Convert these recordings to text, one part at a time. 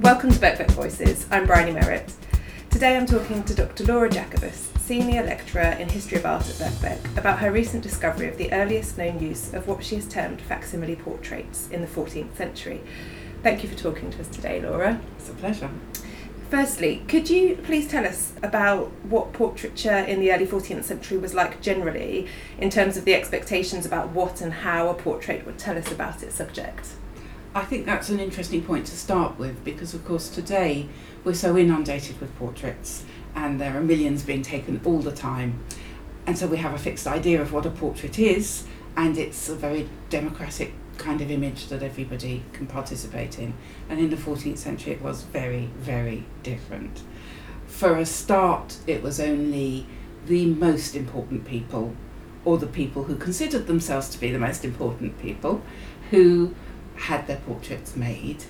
Welcome to Birkbeck Voices. I'm Bryony Merritt. Today I'm talking to Dr. Laura Jacobus, Senior Lecturer in History of Art at Birkbeck, about her recent discovery of the earliest known use of what she has termed facsimile portraits in the 14th century. Thank you for talking to us today, Laura. It's a pleasure. Firstly, could you please tell us about what portraiture in the early 14th century was like generally, in terms of the expectations about what and how a portrait would tell us about its subject? I think that's an interesting point to start with because, of course, today we're so inundated with portraits and there are millions being taken all the time. And so we have a fixed idea of what a portrait is, and it's a very democratic kind of image that everybody can participate in. And in the 14th century, it was very, very different. For a start, it was only the most important people, or the people who considered themselves to be the most important people, who had their portraits made.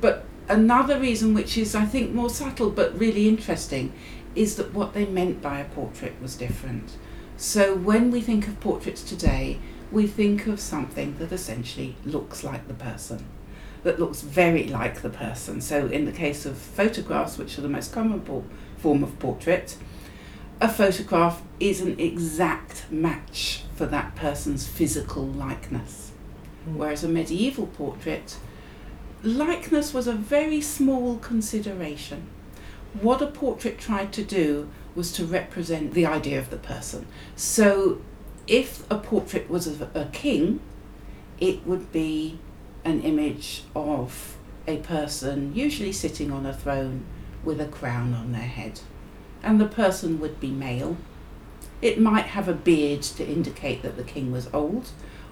But another reason, which is I think more subtle but really interesting, is that what they meant by a portrait was different. So when we think of portraits today, we think of something that essentially looks like the person, that looks very like the person. So in the case of photographs, which are the most common por- form of portrait, a photograph is an exact match for that person's physical likeness. Whereas a medieval portrait, likeness was a very small consideration. What a portrait tried to do was to represent the idea of the person. So if a portrait was of a king, it would be an image of a person, usually sitting on a throne with a crown on their head. And the person would be male. It might have a beard to indicate that the king was old,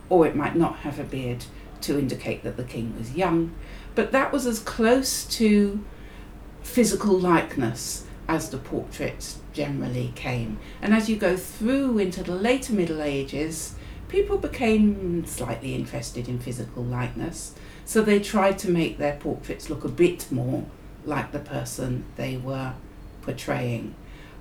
or it might not have a beard to indicate that the king was young. But that was as close to physical likeness as the portraits generally came. And as you go through into the later Middle Ages, people became slightly interested in physical likeness. So they tried to make their portraits look a bit more like the person they were portraying.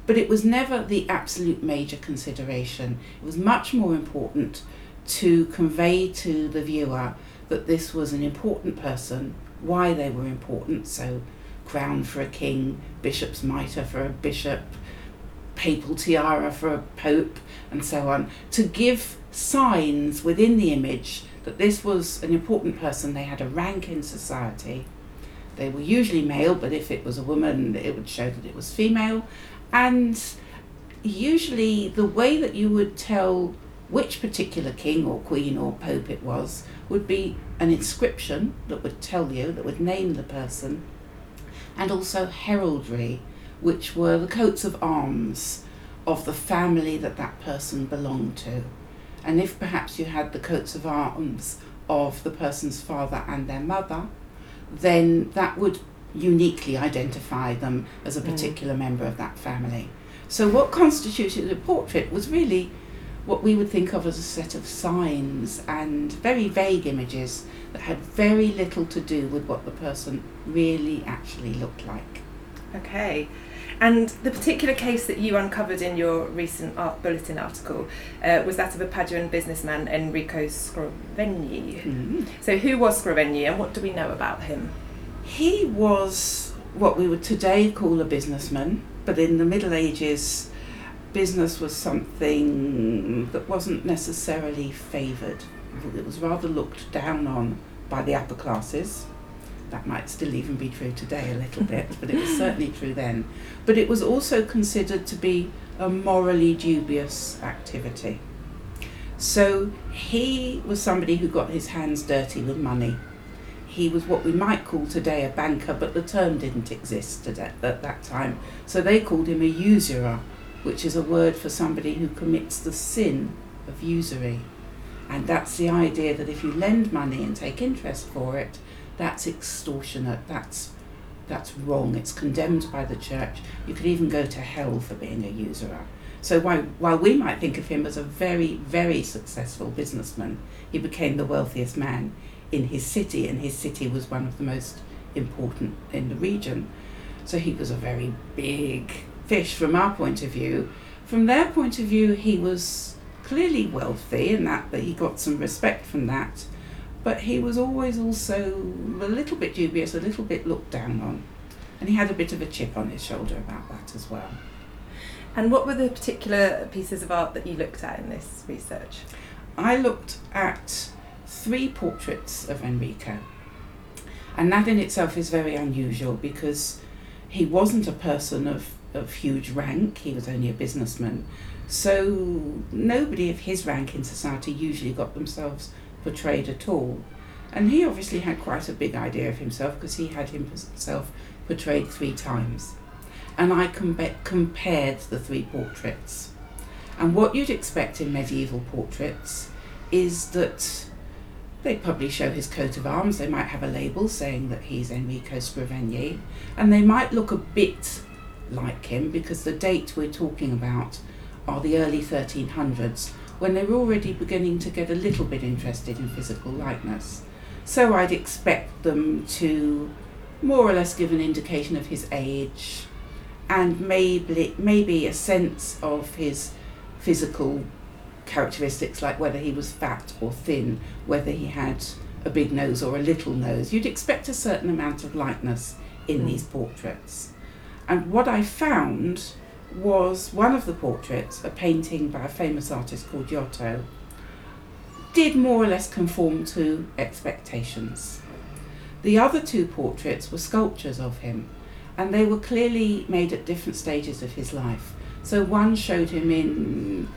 But it was never the absolute major consideration. It was much more important to convey to the viewer that this was an important person, why they were important. So, crown for a king, bishop's mitre for a bishop, papal tiara for a pope, and so on, to give signs within the image that this was an important person, they had a rank in society. They were usually male, but if it was a woman, it would show that it was female. And usually, the way that you would tell which particular king or queen or pope it was would be an inscription that would tell you, that would name the person, and also heraldry, which were the coats of arms of the family that that person belonged to. And if perhaps you had the coats of arms of the person's father and their mother, then that would uniquely identify them as a mm. particular mm. member of that family. So, what constituted a portrait was really what we would think of as a set of signs and very vague images that had very little to do with what the person really actually looked like. Okay. And the particular case that you uncovered in your recent art bulletin article uh, was that of a Paduan businessman, Enrico Scrovegni. Mm-hmm. So, who was Scrovegni and what do we know about him? He was what we would today call a businessman, but in the Middle Ages, business was something that wasn't necessarily favoured. It was rather looked down on by the upper classes. That might still even be true today a little bit, but it was certainly true then. But it was also considered to be a morally dubious activity. So he was somebody who got his hands dirty with money. He was what we might call today a banker, but the term didn't exist at that time. So they called him a usurer which is a word for somebody who commits the sin of usury. And that's the idea that if you lend money and take interest for it, that's extortionate, that's that's wrong, it's condemned by the church. You could even go to hell for being a usurer. So while, while we might think of him as a very, very successful businessman, he became the wealthiest man in his city, and his city was one of the most important in the region. So he was a very big fish from our point of view. From their point of view, he was clearly wealthy in that, that he got some respect from that. but he was always also a little bit dubious, a little bit looked down on. And he had a bit of a chip on his shoulder about that as well. And what were the particular pieces of art that you looked at in this research? I looked at three portraits of Enrico. And that in itself is very unusual because he wasn't a person of, of huge rank, he was only a businessman. So nobody of his rank in society usually got themselves portrayed at all. And he obviously had quite a big idea of himself because he had himself portrayed three times. And I com- compared the three portraits. And what you'd expect in medieval portraits is that they probably show his coat of arms, they might have a label saying that he's Enrico Scrovegni, and they might look a bit like him because the date we're talking about are the early 1300s when they were already beginning to get a little bit interested in physical likeness. So I'd expect them to more or less give an indication of his age and maybe maybe a sense of his physical characteristics like whether he was fat or thin, whether he had a big nose or a little nose. You'd expect a certain amount of likeness in mm. these portraits. And what I found was one of the portraits, a painting by a famous artist called Giotto, did more or less conform to expectations. The other two portraits were sculptures of him, and they were clearly made at different stages of his life. So one showed him in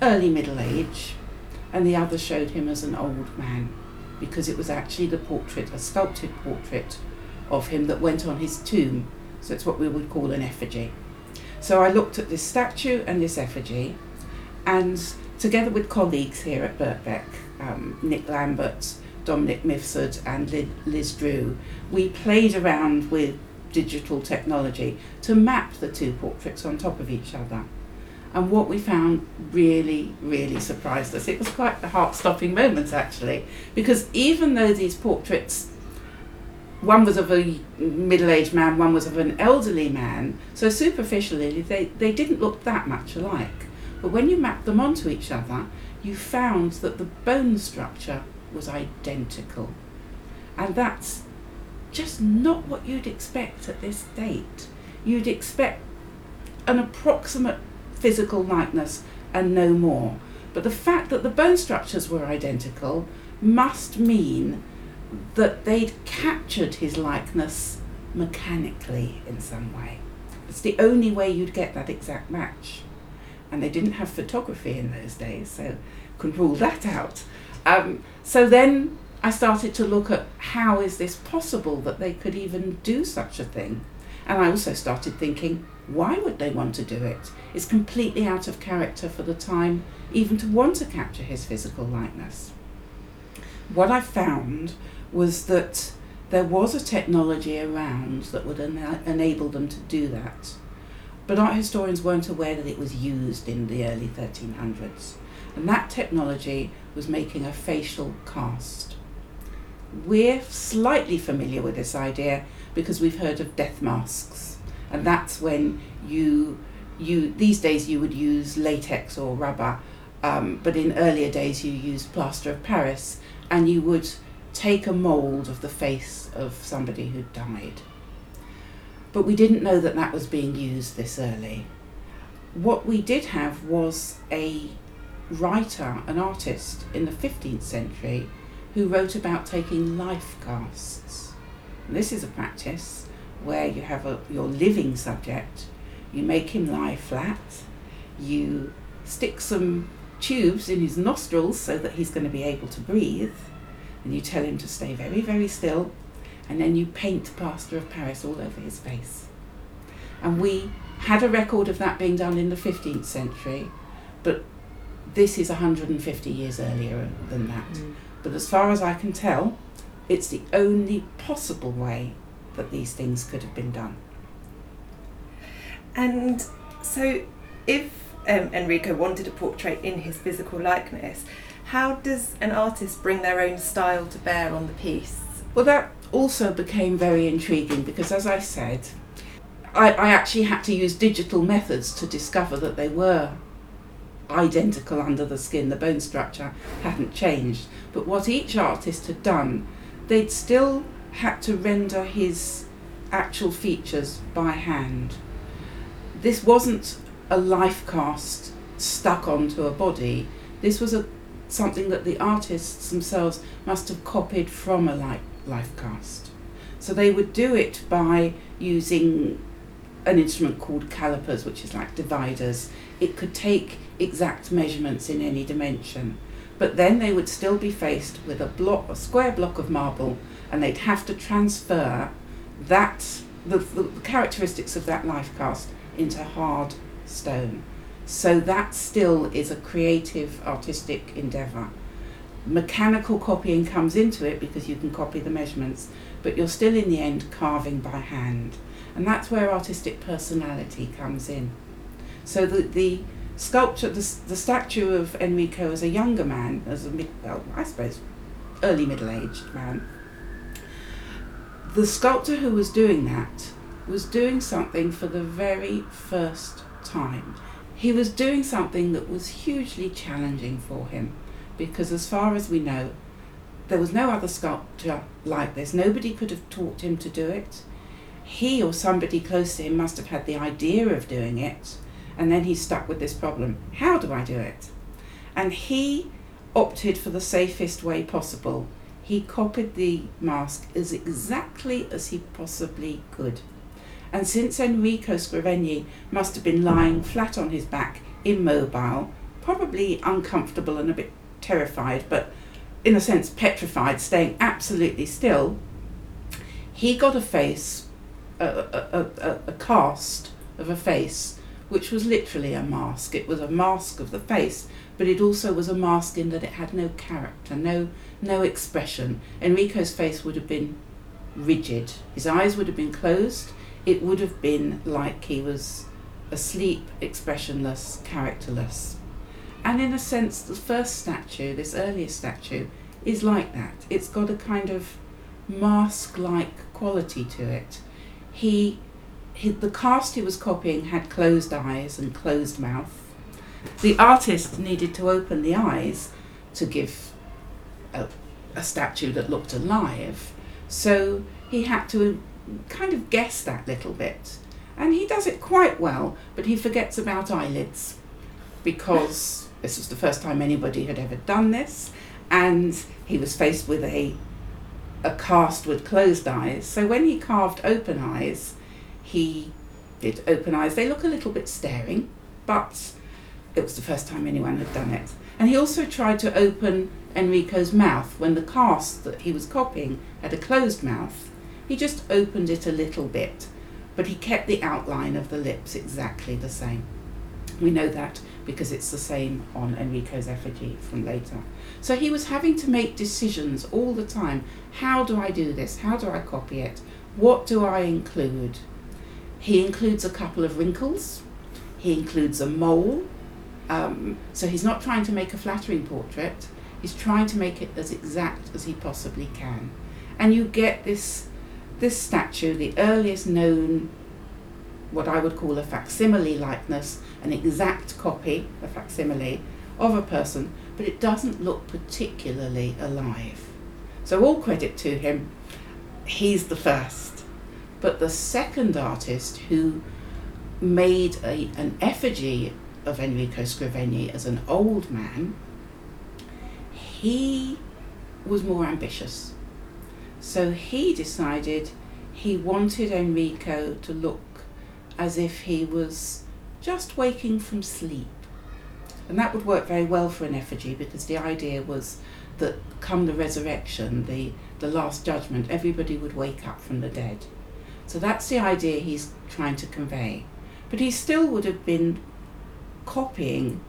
early middle age, and the other showed him as an old man, because it was actually the portrait, a sculpted portrait of him that went on his tomb. So it's what we would call an effigy. So I looked at this statue and this effigy, and together with colleagues here at Birkbeck, um, Nick Lambert, Dominic Mifsud, and Liz Drew, we played around with digital technology to map the two portraits on top of each other. And what we found really, really surprised us. It was quite a heart stopping moment, actually, because even though these portraits one was of a middle aged man, one was of an elderly man. So superficially, they, they didn't look that much alike. But when you mapped them onto each other, you found that the bone structure was identical. And that's just not what you'd expect at this date. You'd expect an approximate physical likeness and no more. But the fact that the bone structures were identical must mean that they'd captured his likeness mechanically in some way. It's the only way you'd get that exact match. And they didn't have photography in those days, so couldn't rule that out. Um, so then I started to look at how is this possible that they could even do such a thing. And I also started thinking, why would they want to do it? It's completely out of character for the time even to want to capture his physical likeness. What I found was that there was a technology around that would ena- enable them to do that. But art historians weren't aware that it was used in the early 1300s. And that technology was making a facial cast. We're slightly familiar with this idea because we've heard of death masks. And that's when you, you these days you would use latex or rubber, um, but in earlier days you used plaster of Paris and you would take a mould of the face of somebody who died. But we didn't know that that was being used this early. What we did have was a writer, an artist in the 15th century who wrote about taking life casts. And this is a practice where you have a, your living subject, you make him lie flat, you stick some tubes in his nostrils so that he's going to be able to breathe, and you tell him to stay very, very still, and then you paint plaster of Paris all over his face. And we had a record of that being done in the 15th century, but this is 150 years earlier than that. Mm. But as far as I can tell, it's the only possible way that these things could have been done. And so, if um, Enrico wanted a portrait in his physical likeness, how does an artist bring their own style to bear on the piece? Well, that also became very intriguing because, as I said, I, I actually had to use digital methods to discover that they were identical under the skin, the bone structure hadn't changed. But what each artist had done, they'd still had to render his actual features by hand. This wasn't a life cast stuck onto a body. This was a something that the artists themselves must have copied from a life, cast. So they would do it by using an instrument called calipers, which is like dividers. It could take exact measurements in any dimension. But then they would still be faced with a block, a square block of marble, and they'd have to transfer that the, the characteristics of that life cast into hard stone. So that still is a creative, artistic endeavour. Mechanical copying comes into it because you can copy the measurements, but you're still in the end carving by hand. And that's where artistic personality comes in. So the, the sculpture, the, the statue of Enrico as a younger man, as a mid, well, I suppose, early middle aged man, the sculptor who was doing that was doing something for the very first time. He was doing something that was hugely challenging for him because, as far as we know, there was no other sculptor like this. Nobody could have taught him to do it. He or somebody close to him must have had the idea of doing it, and then he's stuck with this problem. How do I do it? And he opted for the safest way possible. He copied the mask as exactly as he possibly could. And since Enrico Scrovegni must have been lying flat on his back, immobile, probably uncomfortable and a bit terrified, but in a sense petrified, staying absolutely still, he got a face, a, a, a, a cast of a face, which was literally a mask. It was a mask of the face, but it also was a mask in that it had no character, no no expression. Enrico's face would have been rigid. His eyes would have been closed it would have been like he was asleep, expressionless, characterless. And in a sense, the first statue, this earliest statue, is like that. It's got a kind of mask like quality to it. He, he, the cast he was copying had closed eyes and closed mouth. The artist needed to open the eyes to give a, a statue that looked alive. So he had to kind of guess that little bit. And he does it quite well, but he forgets about eyelids because this was the first time anybody had ever done this, and he was faced with a a cast with closed eyes. So when he carved open eyes, he did open eyes. They look a little bit staring, but it was the first time anyone had done it. And he also tried to open Enrico's mouth when the cast that he was copying had a closed mouth. He just opened it a little bit, but he kept the outline of the lips exactly the same. We know that because it's the same on Enrico's effigy from later. So he was having to make decisions all the time. How do I do this? How do I copy it? What do I include? He includes a couple of wrinkles. He includes a mole. Um, so he's not trying to make a flattering portrait. He's trying to make it as exact as he possibly can. And you get this this statue, the earliest known, what I would call a facsimile likeness, an exact copy, a facsimile, of a person, but it doesn't look particularly alive. So, all credit to him, he's the first. But the second artist who made a, an effigy of Enrico Scrovegni as an old man, he was more ambitious. So he decided he wanted Enrico to look as if he was just waking from sleep. And that would work very well for an effigy because the idea was that come the resurrection, the, the last judgment, everybody would wake up from the dead. So that's the idea he's trying to convey. But he still would have been copying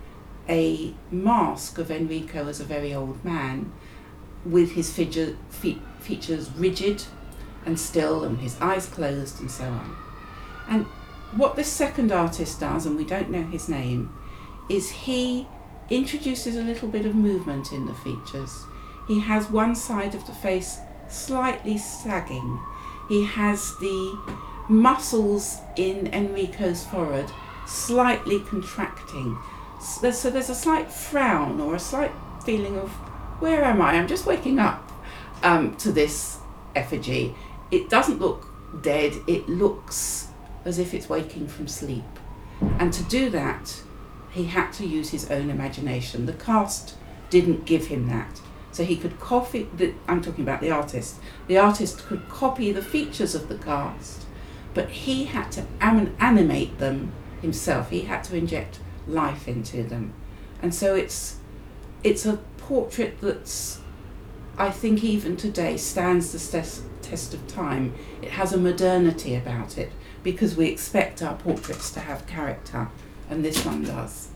a mask of Enrico as a very old man with his figure, fe- features rigid and still and his eyes closed and so on. And what this second artist does, and we don't know his name, is he introduces a little bit of movement in the features. He has one side of the face slightly sagging. He has the muscles in Enrico's forehead slightly contracting so there's a slight frown or a slight feeling of where am I? I'm just waking up um, to this effigy. It doesn't look dead. It looks as if it's waking from sleep. And to do that, he had to use his own imagination. The cast didn't give him that. So he could copy, the, I'm talking about the artist, the artist could copy the features of the cast, but he had to animate them himself. He had to inject life into them. And so it's, it's a portrait that's, I think even today, stands the test, test of time. It has a modernity about it because we expect our portraits to have character, and this one does.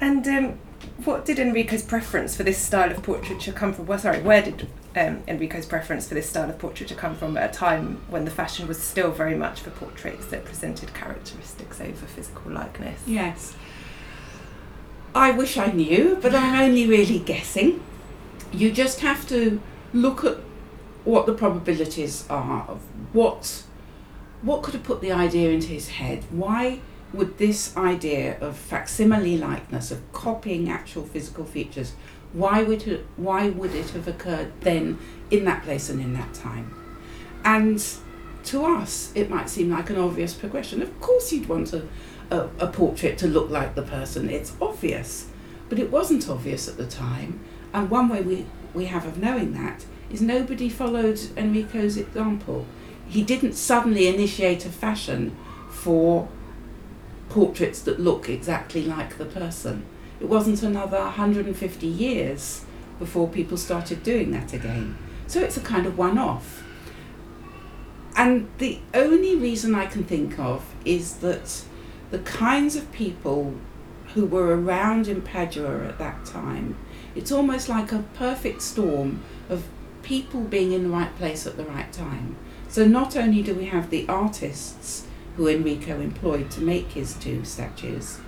And um, what did Enrico's preference for this style of portraiture come from? Well, sorry, where did um, Enrico's preference for this style of portraiture come from at a time when the fashion was still very much for portraits that presented characteristics over physical likeness? Yes. I wish I knew, but I'm only really guessing. You just have to look at what the probabilities are of what what could have put the idea into his head. Why would this idea of facsimile likeness, of copying actual physical features, why would it, why would it have occurred then in that place and in that time? And to us, it might seem like an obvious progression. Of course, you'd want a, a, a portrait to look like the person. It's obvious, but it wasn't obvious at the time. And one way we, we have of knowing that is nobody followed Enrico's example. He didn't suddenly initiate a fashion for portraits that look exactly like the person. It wasn't another 150 years before people started doing that again. So it's a kind of one off. And the only reason I can think of is that the kinds of people who were around in Padua at that time, it's almost like a perfect storm of people being in the right place at the right time. So not only do we have the artists who Enrico employed to make his two statues,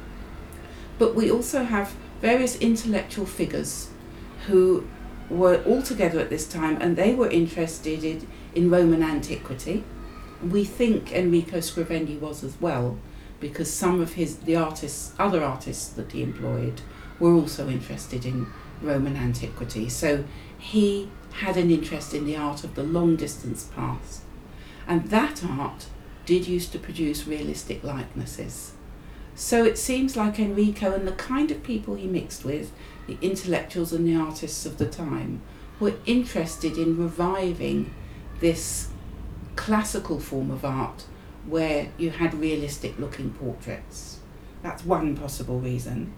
but we also have various intellectual figures who were all together at this time and they were interested in, Roman antiquity. We think Enrico Scrovegni was as well, because some of his the artists, other artists that he employed, were also interested in Roman antiquity. So he had an interest in the art of the long distance past, and that art did used to produce realistic likenesses. So it seems like Enrico and the kind of people he mixed with, the intellectuals and the artists of the time, were interested in reviving this classical form of art where you had realistic looking portraits. That's one possible reason.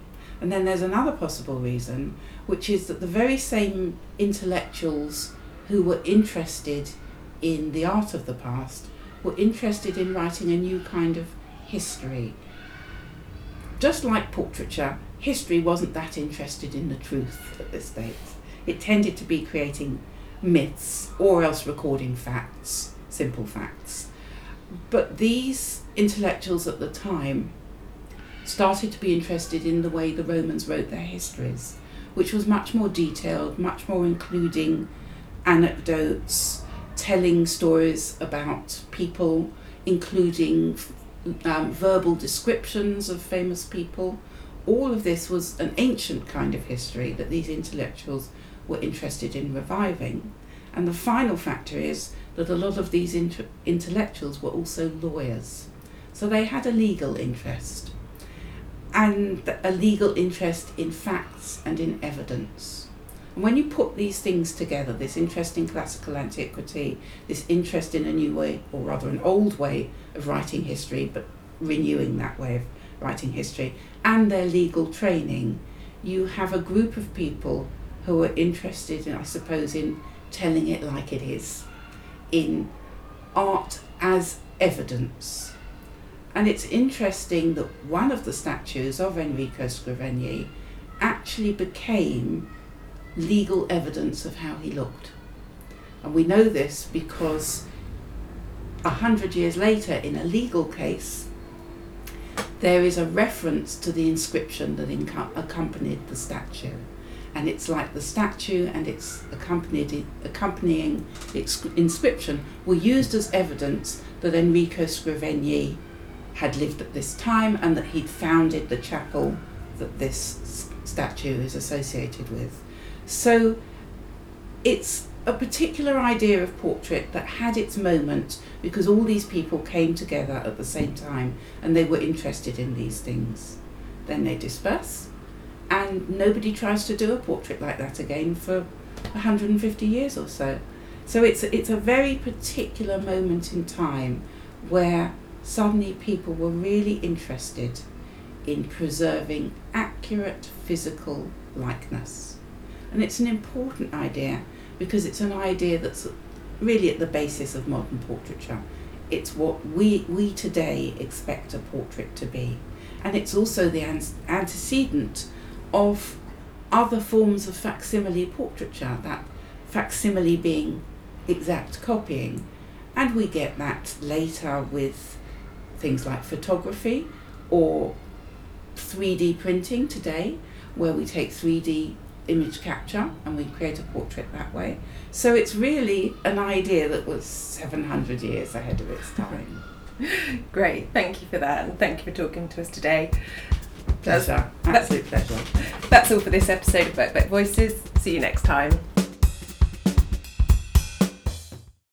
And then there's another possible reason, which is that the very same intellectuals who were interested in the art of the past were interested in writing a new kind of history. Just like portraiture, history wasn't that interested in the truth at this stage. It tended to be creating myths or else recording facts, simple facts. But these intellectuals at the time started to be interested in the way the Romans wrote their histories, which was much more detailed, much more including anecdotes, telling stories about people, including um, verbal descriptions of famous people. All of this was an ancient kind of history that these intellectuals were interested in reviving. And the final factor is that a lot of these inter- intellectuals were also lawyers. So they had a legal interest, and a legal interest in facts and in evidence. And when you put these things together, this interest in classical antiquity, this interest in a new way, or rather an old way of writing history, but renewing that way of writing history, and their legal training, you have a group of people who are interested, in, I suppose, in telling it like it is, in art as evidence. And it's interesting that one of the statues of Enrico Scrovegni actually became legal evidence of how he looked. And we know this because a hundred years later, in a legal case, there is a reference to the inscription that accompanied the statue. And it's like the statue and its accompanied, accompanying inscription were used as evidence that Enrico Scrovegni had lived at this time and that he'd founded the chapel that this statue is associated with. So it's a particular idea of portrait that had its moment because all these people came together at the same time and they were interested in these things. Then they disperse, and nobody tries to do a portrait like that again for 150 years or so. So it's it's a very particular moment in time where suddenly people were really interested in preserving accurate physical likeness. And it's an important idea because it's an idea that's really at the basis of modern portraiture. It's what we, we today expect a portrait to be. And it's also the an- antecedent of other forms of facsimile portraiture, that facsimile being exact copying. And we get that later with things like photography or 3D printing today, where we take 3D image capture and we create a portrait that way. So it's really an idea that was 700 years ahead of its time. Great, thank you for that, and thank you for talking to us today. Pleasure, absolute pleasure. That's all for this episode of Birkbeck Voices. See you next time.